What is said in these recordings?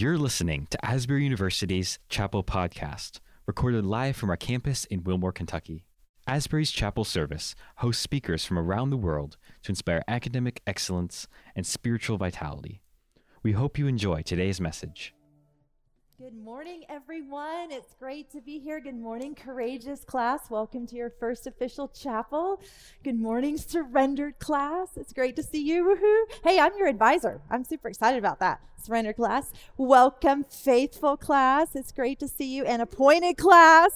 You're listening to Asbury University's Chapel Podcast, recorded live from our campus in Wilmore, Kentucky. Asbury's Chapel Service hosts speakers from around the world to inspire academic excellence and spiritual vitality. We hope you enjoy today's message. Good morning, everyone. It's great to be here. Good morning, courageous class. Welcome to your first official chapel. Good morning, surrendered class. It's great to see you. Woohoo. Hey, I'm your advisor. I'm super excited about that. Surrendered class. Welcome, faithful class. It's great to see you. And appointed class.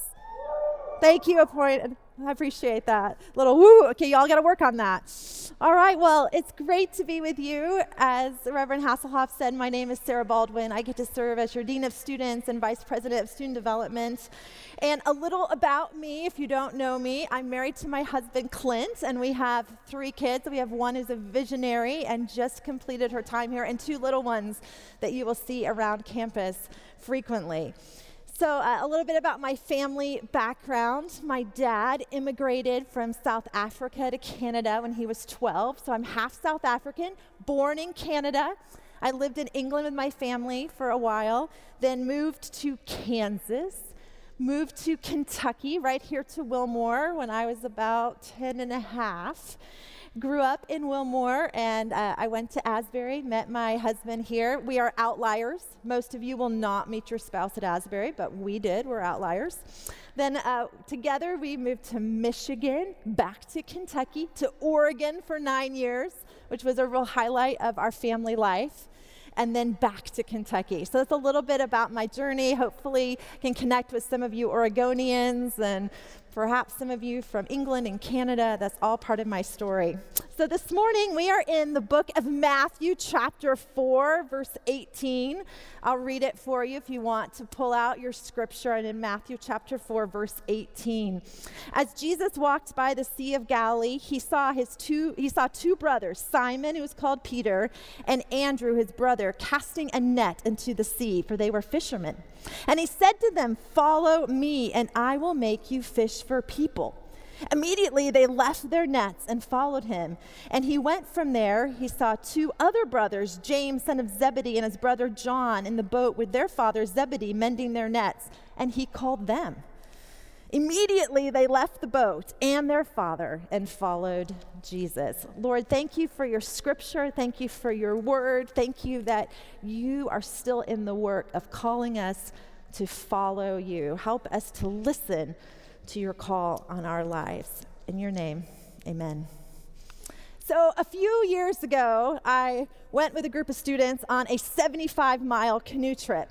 Thank you, appointed. I appreciate that. Little woo. Okay, y'all got to work on that. All right, well, it's great to be with you. As Reverend Hasselhoff said, my name is Sarah Baldwin. I get to serve as your Dean of Students and Vice President of Student Development. And a little about me, if you don't know me, I'm married to my husband, Clint, and we have three kids. We have one who's a visionary and just completed her time here, and two little ones that you will see around campus frequently. So, uh, a little bit about my family background. My dad immigrated from South Africa to Canada when he was 12. So, I'm half South African, born in Canada. I lived in England with my family for a while, then moved to Kansas, moved to Kentucky, right here to Wilmore when I was about 10 and a half grew up in Wilmore and uh, I went to Asbury, met my husband here. We are outliers. Most of you will not meet your spouse at Asbury, but we did. We're outliers. Then uh, together we moved to Michigan, back to Kentucky, to Oregon for nine years, which was a real highlight of our family life and then back to Kentucky. So that's a little bit about my journey. Hopefully, can connect with some of you Oregonians and perhaps some of you from England and Canada. That's all part of my story. So this morning we are in the book of Matthew, chapter 4, verse 18. I'll read it for you if you want to pull out your scripture. And in Matthew, chapter 4, verse 18. As Jesus walked by the Sea of Galilee, he saw his two he saw two brothers, Simon, who was called Peter, and Andrew, his brother, casting a net into the sea, for they were fishermen. And he said to them, Follow me, and I will make you fish for people. Immediately they left their nets and followed him. And he went from there. He saw two other brothers, James, son of Zebedee, and his brother John, in the boat with their father Zebedee, mending their nets. And he called them. Immediately they left the boat and their father and followed Jesus. Lord, thank you for your scripture. Thank you for your word. Thank you that you are still in the work of calling us to follow you. Help us to listen to your call on our lives. In your name, amen. So, a few years ago, I went with a group of students on a 75 mile canoe trip.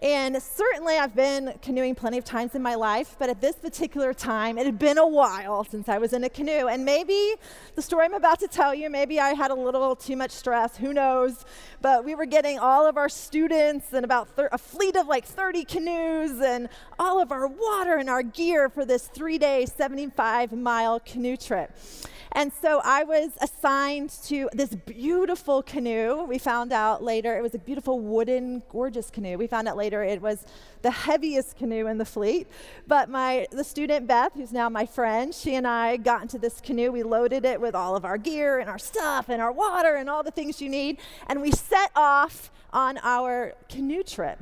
And certainly, I've been canoeing plenty of times in my life, but at this particular time, it had been a while since I was in a canoe. And maybe the story I'm about to tell you, maybe I had a little too much stress, who knows? But we were getting all of our students and about thir- a fleet of like 30 canoes and all of our water and our gear for this three day, 75 mile canoe trip. And so I was assigned to this beautiful canoe. We found out later it was a beautiful wooden, gorgeous canoe. We found out later it was the heaviest canoe in the fleet. But my the student Beth, who's now my friend, she and I got into this canoe. We loaded it with all of our gear and our stuff and our water and all the things you need, and we set off on our canoe trip.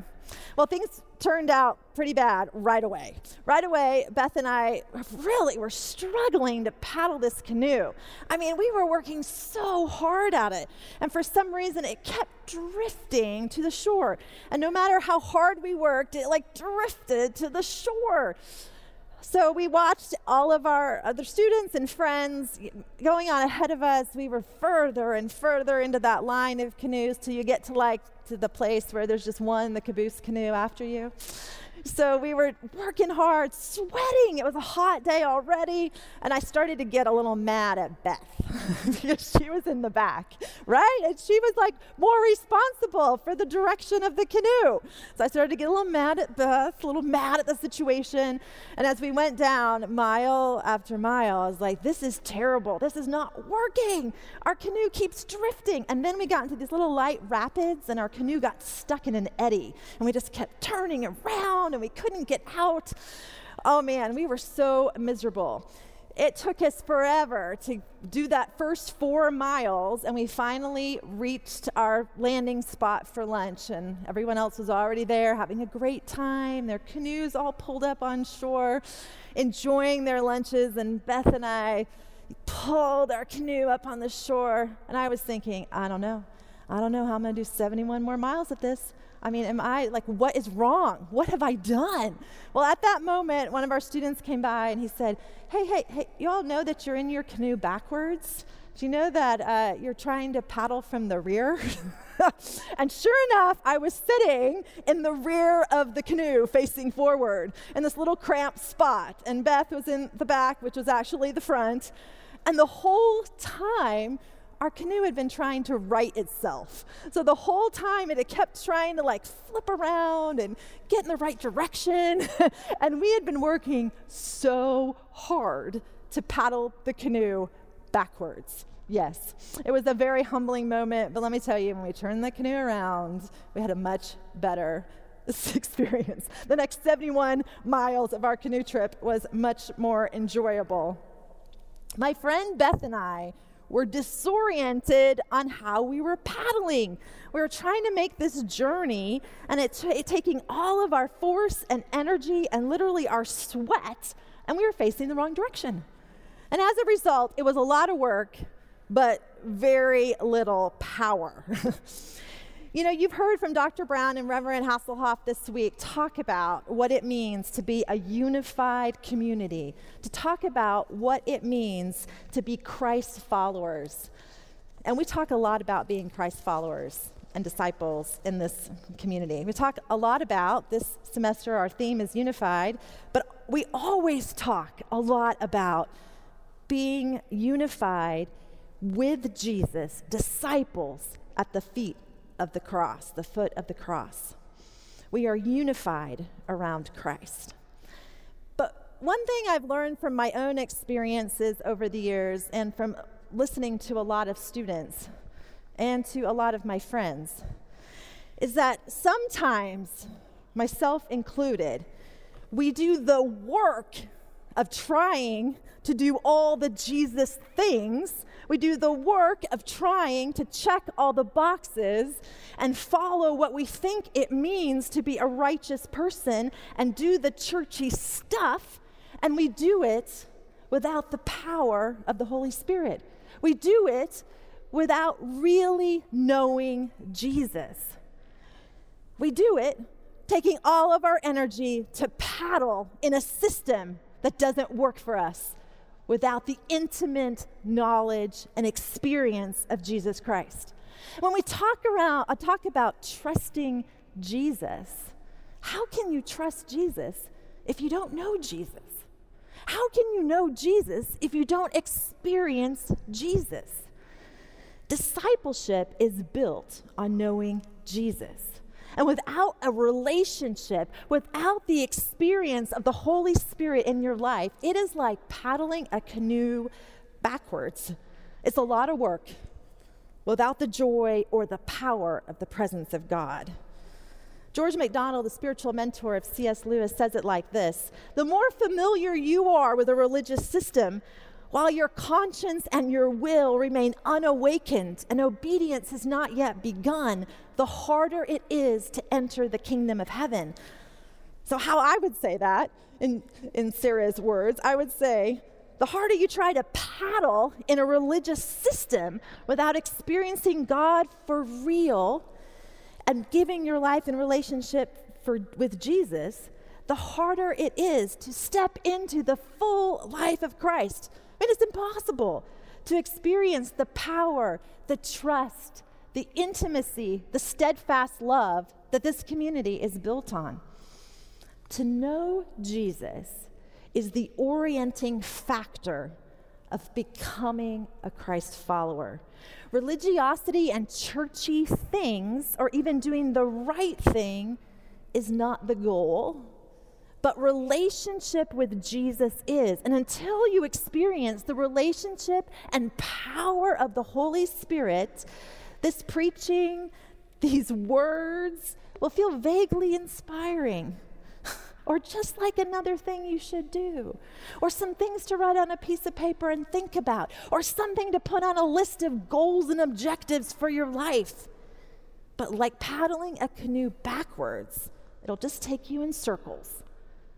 Well, things turned out pretty bad right away. Right away, Beth and I really were struggling to paddle this canoe. I mean, we were working so hard at it, and for some reason, it kept drifting to the shore. And no matter how hard we worked, it like drifted to the shore. So we watched all of our other students and friends going on ahead of us. We were further and further into that line of canoes till you get to like to the place where there's just one, the caboose canoe after you. So we were working hard, sweating. It was a hot day already. And I started to get a little mad at Beth because she was in the back, right? And she was like more responsible for the direction of the canoe. So I started to get a little mad at Beth, a little mad at the situation. And as we went down mile after mile, I was like, this is terrible. This is not working. Our canoe keeps drifting. And then we got into these little light rapids, and our canoe got stuck in an eddy. And we just kept turning around and we couldn't get out. Oh man, we were so miserable. it took us forever to do that first four miles, and we finally reached our landing spot for lunch. And everyone else was already there having a great time, their canoes all pulled up on shore, enjoying their lunches. And Beth and I pulled our canoe up on the shore. And I was thinking, I don't know. I don't know how I'm going to do 71 more miles of this. I mean, am I like, what is wrong? What have I done? Well, at that moment, one of our students came by and he said, Hey, hey, hey, you all know that you're in your canoe backwards? Do you know that uh, you're trying to paddle from the rear? and sure enough, I was sitting in the rear of the canoe facing forward in this little cramped spot. And Beth was in the back, which was actually the front. And the whole time, our canoe had been trying to right itself. So the whole time it had kept trying to like flip around and get in the right direction. and we had been working so hard to paddle the canoe backwards. Yes, it was a very humbling moment, but let me tell you, when we turned the canoe around, we had a much better experience. The next 71 miles of our canoe trip was much more enjoyable. My friend Beth and I were disoriented on how we were paddling. We were trying to make this journey, and it's t- taking all of our force and energy and literally our sweat, and we were facing the wrong direction. And as a result, it was a lot of work, but very little power. You know, you've heard from Dr. Brown and Reverend Hasselhoff this week talk about what it means to be a unified community, to talk about what it means to be Christ followers. And we talk a lot about being Christ followers and disciples in this community. We talk a lot about this semester, our theme is unified, but we always talk a lot about being unified with Jesus, disciples at the feet of the cross, the foot of the cross. We are unified around Christ. But one thing I've learned from my own experiences over the years and from listening to a lot of students and to a lot of my friends is that sometimes, myself included, we do the work of trying to do all the Jesus things we do the work of trying to check all the boxes and follow what we think it means to be a righteous person and do the churchy stuff, and we do it without the power of the Holy Spirit. We do it without really knowing Jesus. We do it taking all of our energy to paddle in a system that doesn't work for us without the intimate knowledge and experience of Jesus Christ. When we talk around, I uh, talk about trusting Jesus. How can you trust Jesus if you don't know Jesus? How can you know Jesus if you don't experience Jesus? Discipleship is built on knowing Jesus. And without a relationship, without the experience of the Holy Spirit in your life, it is like paddling a canoe backwards. It's a lot of work without the joy or the power of the presence of God. George MacDonald, the spiritual mentor of C.S. Lewis, says it like this The more familiar you are with a religious system, while your conscience and your will remain unawakened and obedience has not yet begun, the harder it is to enter the kingdom of heaven. So, how I would say that in, in Sarah's words, I would say, the harder you try to paddle in a religious system without experiencing God for real and giving your life in relationship for, with Jesus, the harder it is to step into the full life of Christ. I mean, it's impossible to experience the power, the trust, the intimacy, the steadfast love that this community is built on. To know Jesus is the orienting factor of becoming a Christ follower. Religiosity and churchy things, or even doing the right thing, is not the goal but relationship with Jesus is. And until you experience the relationship and power of the Holy Spirit, this preaching, these words will feel vaguely inspiring. or just like another thing you should do, or some things to write on a piece of paper and think about, or something to put on a list of goals and objectives for your life. But like paddling a canoe backwards, it'll just take you in circles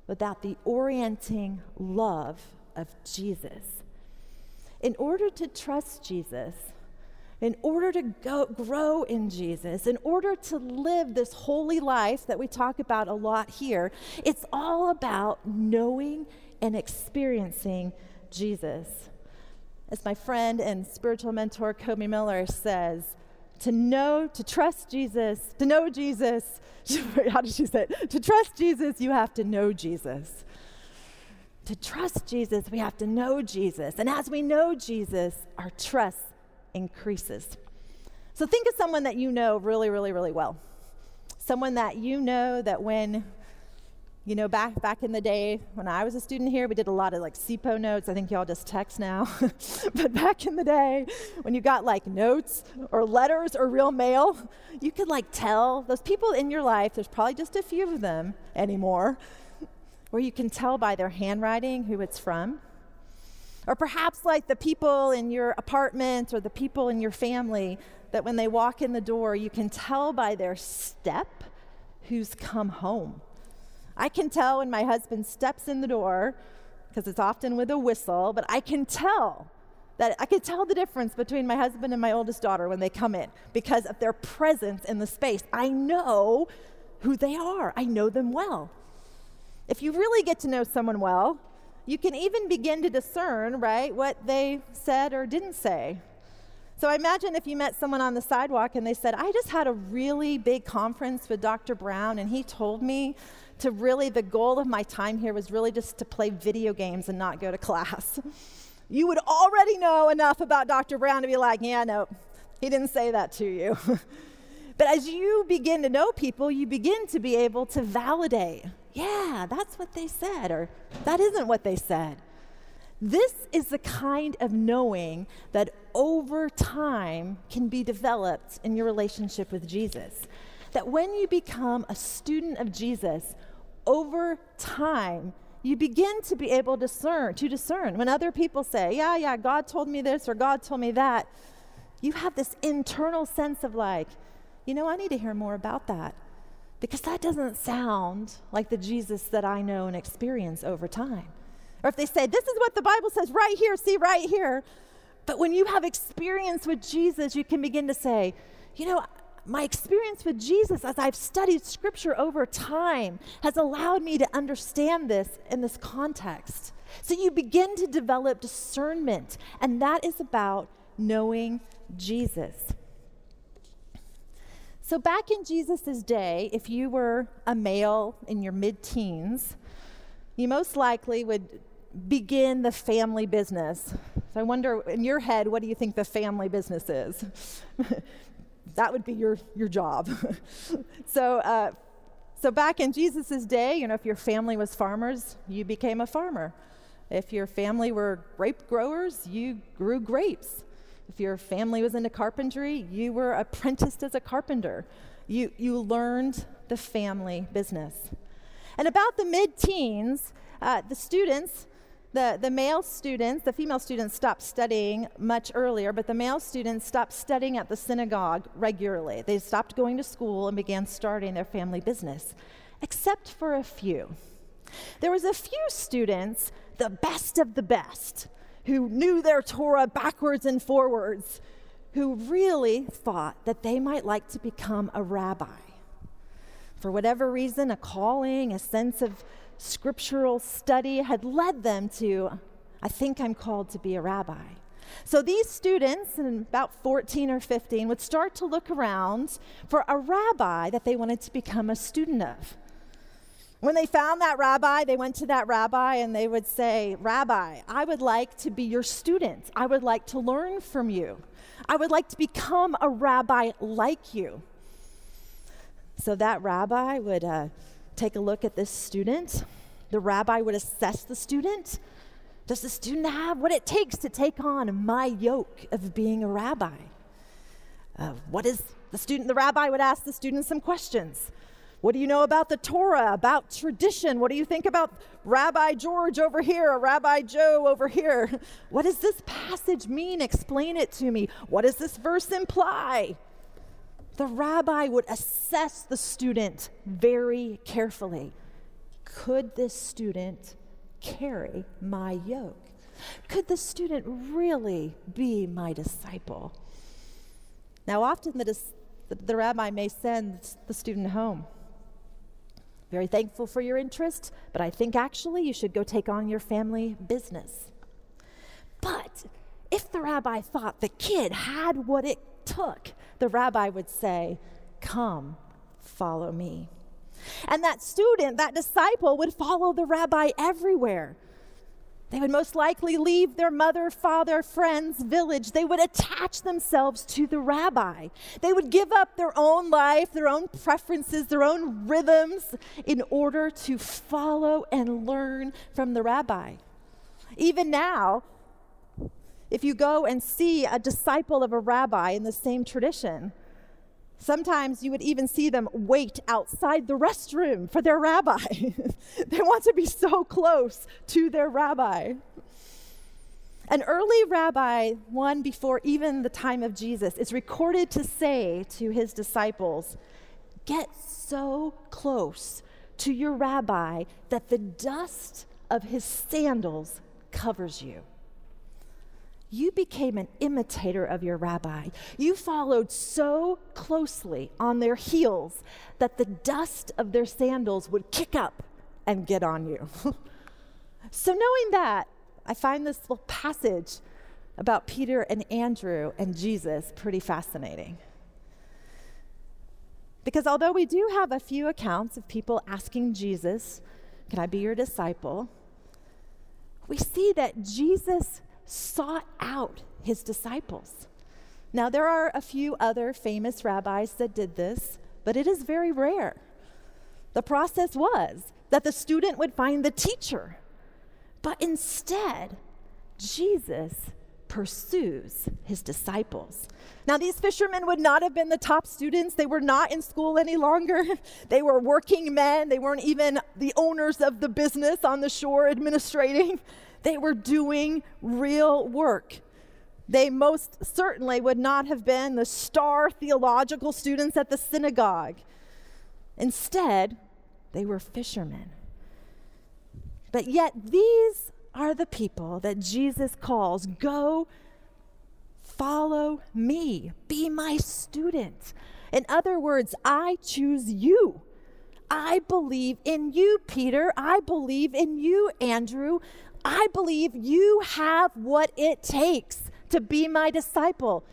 without the orienting love of Jesus. In order to trust Jesus, in order to go, grow in Jesus, in order to live this holy life that we talk about a lot here, it's all about knowing and experiencing Jesus. As my friend and spiritual mentor Kobe Miller says, to know, to trust Jesus, to know Jesus, how did she say it? To trust Jesus, you have to know Jesus. To trust Jesus, we have to know Jesus. And as we know Jesus, our trust increases. So think of someone that you know really, really, really well. Someone that you know that when, you know, back back in the day when I was a student here, we did a lot of like SPO notes. I think y'all just text now. but back in the day, when you got like notes or letters or real mail, you could like tell those people in your life, there's probably just a few of them anymore, where you can tell by their handwriting who it's from. Or perhaps like the people in your apartment or the people in your family that when they walk in the door, you can tell by their step who's come home. I can tell when my husband steps in the door, because it's often with a whistle, but I can tell that I can tell the difference between my husband and my oldest daughter when they come in because of their presence in the space. I know who they are, I know them well. If you really get to know someone well, you can even begin to discern, right, what they said or didn't say. So I imagine if you met someone on the sidewalk and they said, I just had a really big conference with Dr. Brown, and he told me to really, the goal of my time here was really just to play video games and not go to class. you would already know enough about Dr. Brown to be like, yeah, no, he didn't say that to you. but as you begin to know people, you begin to be able to validate yeah, that's what they said, or that isn't what they said. This is the kind of knowing that over time can be developed in your relationship with Jesus. That when you become a student of Jesus, over time, you begin to be able to discern, to discern. When other people say, Yeah, yeah, God told me this or God told me that, you have this internal sense of like, you know, I need to hear more about that because that doesn't sound like the Jesus that I know and experience over time. Or if they say, This is what the Bible says right here, see right here. But when you have experience with Jesus, you can begin to say, You know, my experience with Jesus as I've studied scripture over time has allowed me to understand this in this context. So you begin to develop discernment, and that is about knowing Jesus. So, back in Jesus' day, if you were a male in your mid teens, you most likely would begin the family business. So, I wonder, in your head, what do you think the family business is? that would be your, your job. so, uh, so, back in Jesus' day, you know, if your family was farmers, you became a farmer. If your family were grape growers, you grew grapes. If your family was into carpentry, you were apprenticed as a carpenter. You, you learned the family business. And about the mid teens, uh, the students, the, the male students, the female students stopped studying much earlier, but the male students stopped studying at the synagogue regularly. They stopped going to school and began starting their family business, except for a few. There was a few students, the best of the best, who knew their Torah backwards and forwards, who really thought that they might like to become a rabbi. For whatever reason, a calling, a sense of scriptural study had led them to, I think I'm called to be a rabbi. So these students, in about 14 or 15, would start to look around for a rabbi that they wanted to become a student of. When they found that rabbi, they went to that rabbi and they would say, Rabbi, I would like to be your student. I would like to learn from you. I would like to become a rabbi like you. So that rabbi would uh, take a look at this student. The rabbi would assess the student. Does the student have what it takes to take on my yoke of being a rabbi? Uh, what is the student? The rabbi would ask the student some questions. What do you know about the Torah, about tradition? What do you think about Rabbi George over here, or Rabbi Joe over here? What does this passage mean? Explain it to me. What does this verse imply? The rabbi would assess the student very carefully. Could this student carry my yoke? Could the student really be my disciple? Now, often the, dis- the rabbi may send the student home very thankful for your interest, but I think actually you should go take on your family business. But if the rabbi thought the kid had what it took, the rabbi would say, Come, follow me. And that student, that disciple, would follow the rabbi everywhere. They would most likely leave their mother, father, friends, village. They would attach themselves to the rabbi. They would give up their own life, their own preferences, their own rhythms in order to follow and learn from the rabbi. Even now, if you go and see a disciple of a rabbi in the same tradition, Sometimes you would even see them wait outside the restroom for their rabbi. they want to be so close to their rabbi. An early rabbi, one before even the time of Jesus, is recorded to say to his disciples, Get so close to your rabbi that the dust of his sandals covers you you became an imitator of your rabbi. You followed so closely on their heels that the dust of their sandals would kick up and get on you. so, knowing that, I find this little passage about Peter and Andrew and Jesus pretty fascinating. Because although we do have a few accounts of people asking Jesus, Can I be your disciple? we see that Jesus sought out his disciples. Now, there are a few other famous rabbis that did this, but it is very rare. The process was that the student would find the teacher, but instead, Jesus pursues his disciples. Now, these fishermen would not have been the top students. They were not in school any longer. They were working men. They weren't even the owners of the business on the shore administrating. They were doing real work. They most certainly would not have been the star theological students at the synagogue. Instead, they were fishermen. But yet, these are the people that Jesus calls go follow me, be my student. In other words, I choose you. I believe in you, Peter. I believe in you, Andrew. I believe you have what it takes to be my disciple.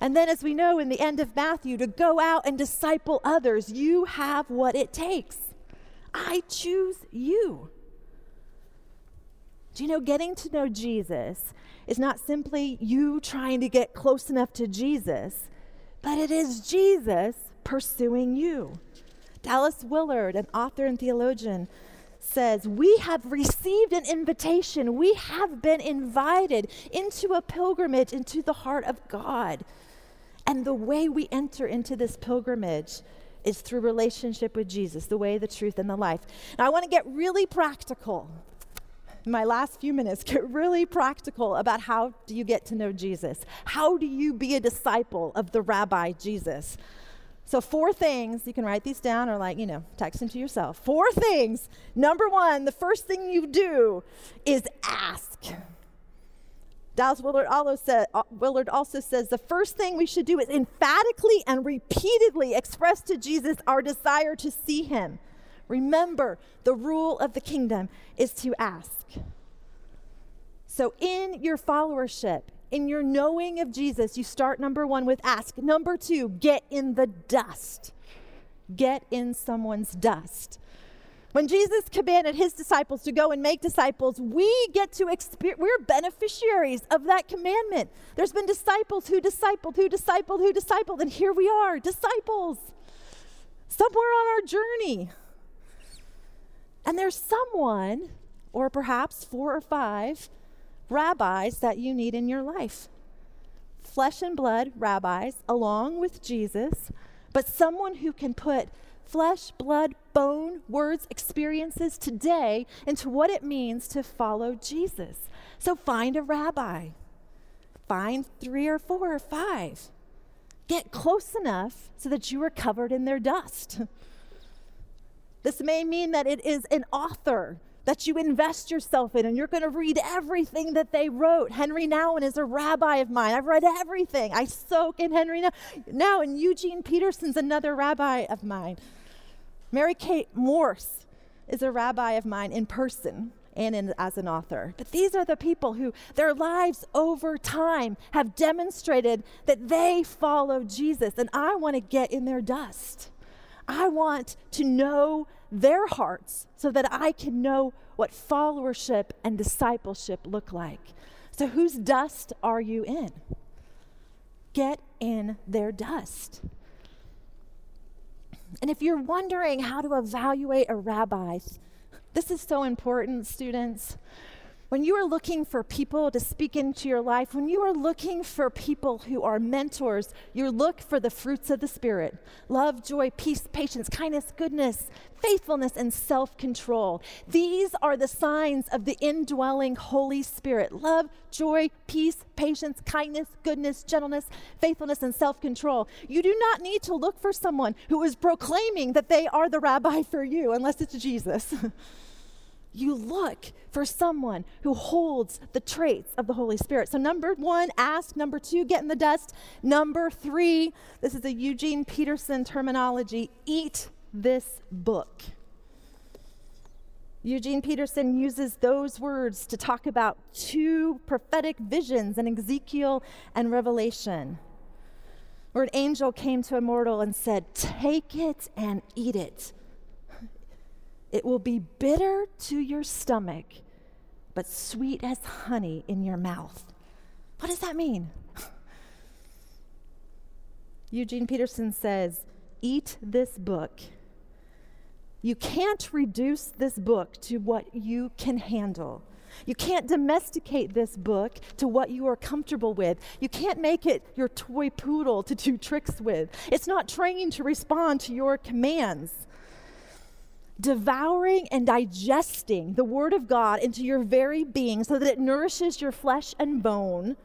And then, as we know in the end of Matthew, to go out and disciple others, you have what it takes. I choose you. Do you know, getting to know Jesus is not simply you trying to get close enough to Jesus, but it is Jesus pursuing you. Dallas Willard, an author and theologian, says, We have received an invitation. We have been invited into a pilgrimage into the heart of God. And the way we enter into this pilgrimage is through relationship with Jesus, the way, the truth, and the life. Now, I want to get really practical. In my last few minutes, get really practical about how do you get to know Jesus? How do you be a disciple of the rabbi Jesus? So, four things, you can write these down or, like, you know, text them to yourself. Four things. Number one, the first thing you do is ask. Dallas Willard also, said, uh, Willard also says the first thing we should do is emphatically and repeatedly express to Jesus our desire to see him. Remember, the rule of the kingdom is to ask. So, in your followership, in your knowing of Jesus, you start number one with ask. Number two, get in the dust. Get in someone's dust. When Jesus commanded his disciples to go and make disciples, we get to experience, we're beneficiaries of that commandment. There's been disciples who discipled, who discipled, who discipled, and here we are, disciples, somewhere on our journey. And there's someone, or perhaps four or five, rabbis that you need in your life flesh and blood rabbis along with Jesus, but someone who can put flesh, blood, bone, words, experiences today into what it means to follow Jesus. So find a rabbi, find three or four or five. Get close enough so that you are covered in their dust. This may mean that it is an author that you invest yourself in and you're going to read everything that they wrote. Henri Nouwen is a rabbi of mine. I've read everything. I soak in Henri Nouwen. And Eugene Peterson's another rabbi of mine. Mary Kate Morse is a rabbi of mine in person and in, as an author. But these are the people who, their lives over time, have demonstrated that they follow Jesus. And I want to get in their dust. I want to know their hearts so that I can know what followership and discipleship look like. So, whose dust are you in? Get in their dust. And if you're wondering how to evaluate a rabbi, this is so important, students. When you are looking for people to speak into your life, when you are looking for people who are mentors, you look for the fruits of the Spirit love, joy, peace, patience, kindness, goodness, faithfulness, and self control. These are the signs of the indwelling Holy Spirit love, joy, peace, patience, kindness, goodness, gentleness, faithfulness, and self control. You do not need to look for someone who is proclaiming that they are the rabbi for you, unless it's Jesus. you look for someone who holds the traits of the Holy Spirit. So, number one, ask. Number two, get in the dust. Number three, this is a Eugene Peterson terminology eat this book. Eugene Peterson uses those words to talk about two prophetic visions in Ezekiel and Revelation, where an angel came to a mortal and said, Take it and eat it it will be bitter to your stomach, but sweet as honey in your mouth. What does that mean? Eugene Peterson says, Eat this book. You can't reduce this book to what you can handle. You can't domesticate this book to what you are comfortable with. You can't make it your toy poodle to do tricks with. It's not trained to respond to your commands devouring and digesting the Word of God into your very being so that it nourishes your flesh and bone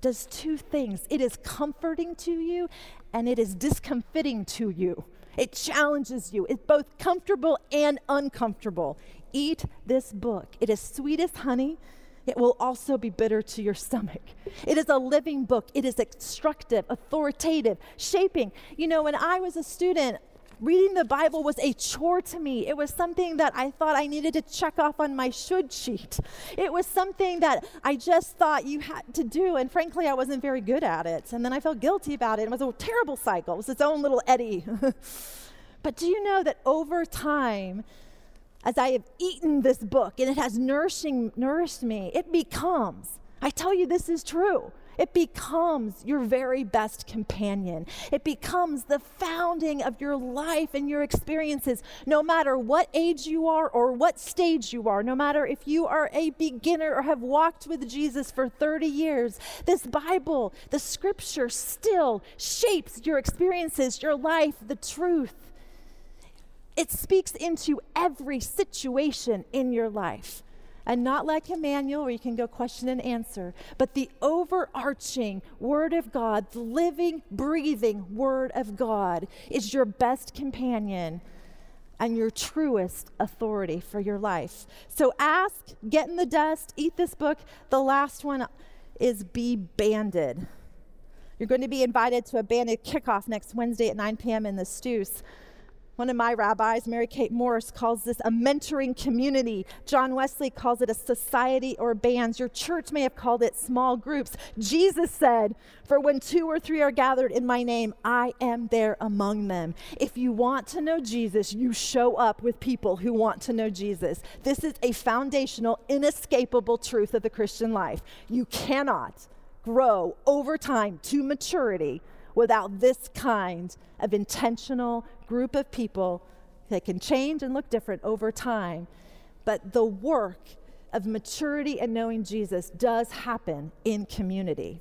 does two things it is comforting to you and it is discomfiting to you. It challenges you. It's both comfortable and uncomfortable. Eat this book. It is sweet as honey. It will also be bitter to your stomach. It is a living book. It is instructive, authoritative, shaping. You know, when I was a student, reading the Bible was a chore to me. It was something that I thought I needed to check off on my should sheet. It was something that I just thought you had to do, and frankly, I wasn't very good at it. And then I felt guilty about it. It was a terrible cycle. It was its own little eddy. but do you know that over time, as I have eaten this book and it has nourishing, nourished me, it becomes, I tell you this is true it becomes your very best companion. It becomes the founding of your life and your experiences, no matter what age you are or what stage you are, no matter if you are a beginner or have walked with Jesus for 30 years. This Bible, the scripture, still shapes your experiences, your life, the truth. It speaks into every situation in your life and not like a manual where you can go question and answer, but the overarching Word of God, the living, breathing Word of God, is your best companion and your truest authority for your life. So ask, get in the dust, eat this book. The last one is be banded. You're going to be invited to a banded kickoff next Wednesday at 9 p.m. in the Stews. One of my rabbis, Mary Kate Morse, calls this a mentoring community. John Wesley calls it a society or bands. Your church may have called it small groups. Jesus said, For when two or three are gathered in my name, I am there among them. If you want to know Jesus, you show up with people who want to know Jesus. This is a foundational, inescapable truth of the Christian life. You cannot grow over time to maturity without this kind of intentional group of people that can change and look different over time. But the work of maturity and knowing Jesus does happen in community.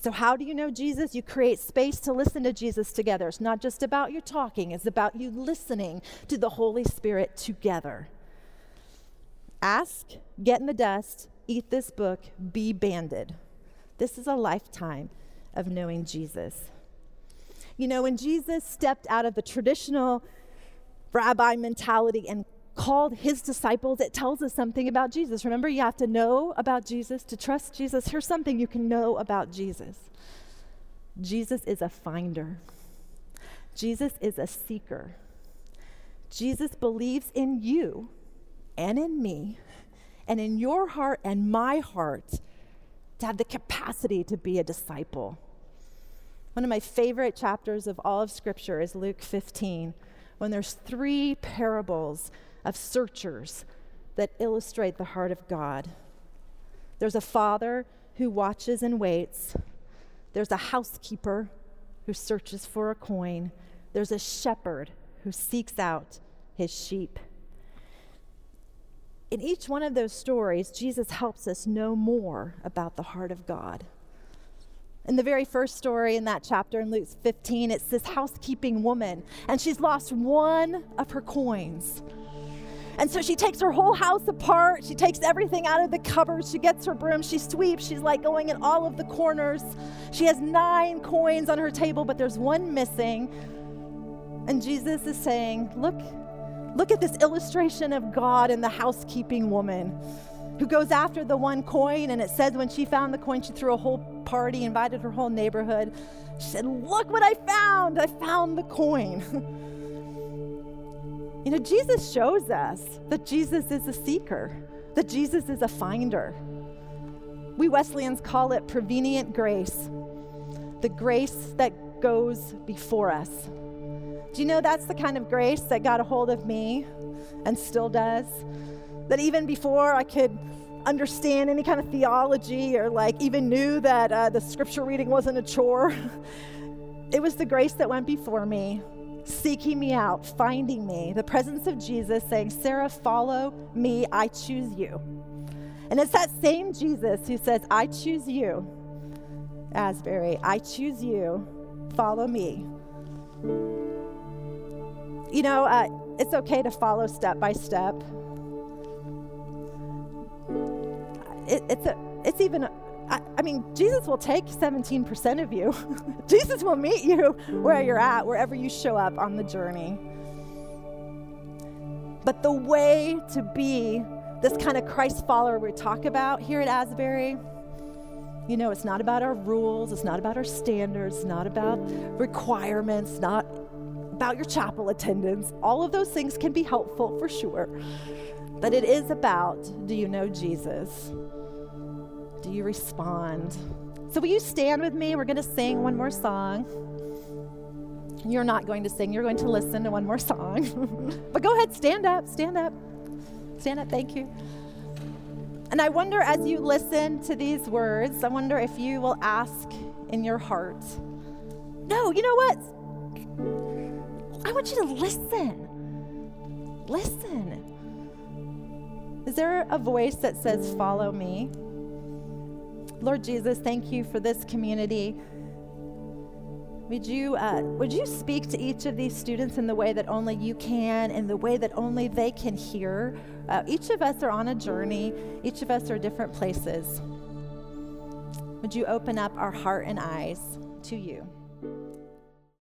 So, how do you know Jesus? You create space to listen to Jesus together. It's not just about you talking, it's about you listening to the Holy Spirit together. Ask, get in the dust, eat this book, be banded. This is a lifetime of knowing Jesus. You know, when Jesus stepped out of the traditional rabbi mentality and called his disciples, it tells us something about Jesus. Remember, you have to know about Jesus to trust Jesus. Here's something you can know about Jesus Jesus is a finder, Jesus is a seeker. Jesus believes in you and in me and in your heart and my heart to have the capacity to be a disciple. One of my favorite chapters of all of Scripture is Luke 15, when there's three parables of searchers that illustrate the heart of God. There's a father who watches and waits, there's a housekeeper who searches for a coin, there's a shepherd who seeks out his sheep. In each one of those stories, Jesus helps us know more about the heart of God. In the very first story in that chapter in Luke 15, it's this housekeeping woman, and she's lost one of her coins. And so she takes her whole house apart. She takes everything out of the cupboard. She gets her broom. She sweeps. She's like going in all of the corners. She has nine coins on her table, but there's one missing. And Jesus is saying, Look, look at this illustration of God and the housekeeping woman who goes after the one coin. And it says when she found the coin, she threw a whole party, invited her whole neighborhood. She said, Look what I found! I found the coin. You know, Jesus shows us that Jesus is a seeker, that Jesus is a finder. We Wesleyans call it prevenient grace, the grace that goes before us. Do you know that's the kind of grace that got a hold of me and still does? That even before I could understand any kind of theology or like even knew that uh, the scripture reading wasn't a chore, it was the grace that went before me seeking me out, finding me, the presence of Jesus saying, Sarah, follow me, I choose you. And it's that same Jesus who says, I choose you, Asbury, I choose you, follow me. You know, uh, it's okay to follow step by step. It, it's, a, it's even I, mean, Jesus will take 17% of you. Jesus will meet you where you're at, wherever you show up on the journey. But the way to be this kind of Christ follower we talk about here at Asbury, you know, it's not about our rules, it's not about our standards, not about requirements, not about your chapel attendance. All of those things can be helpful for sure. But it is about do you know Jesus? Do you respond? So, will you stand with me? We're going to sing one more song. You're not going to sing, you're going to listen to one more song. but go ahead, stand up, stand up. Stand up, thank you. And I wonder as you listen to these words, I wonder if you will ask in your heart, no, you know what? I want you to listen. Listen. Is there a voice that says, Follow me? Lord Jesus, thank you for this community. Would you, uh, would you speak to each of these students in the way that only you can, in the way that only they can hear? Uh, each of us are on a journey, each of us are different places. Would you open up our heart and eyes to you?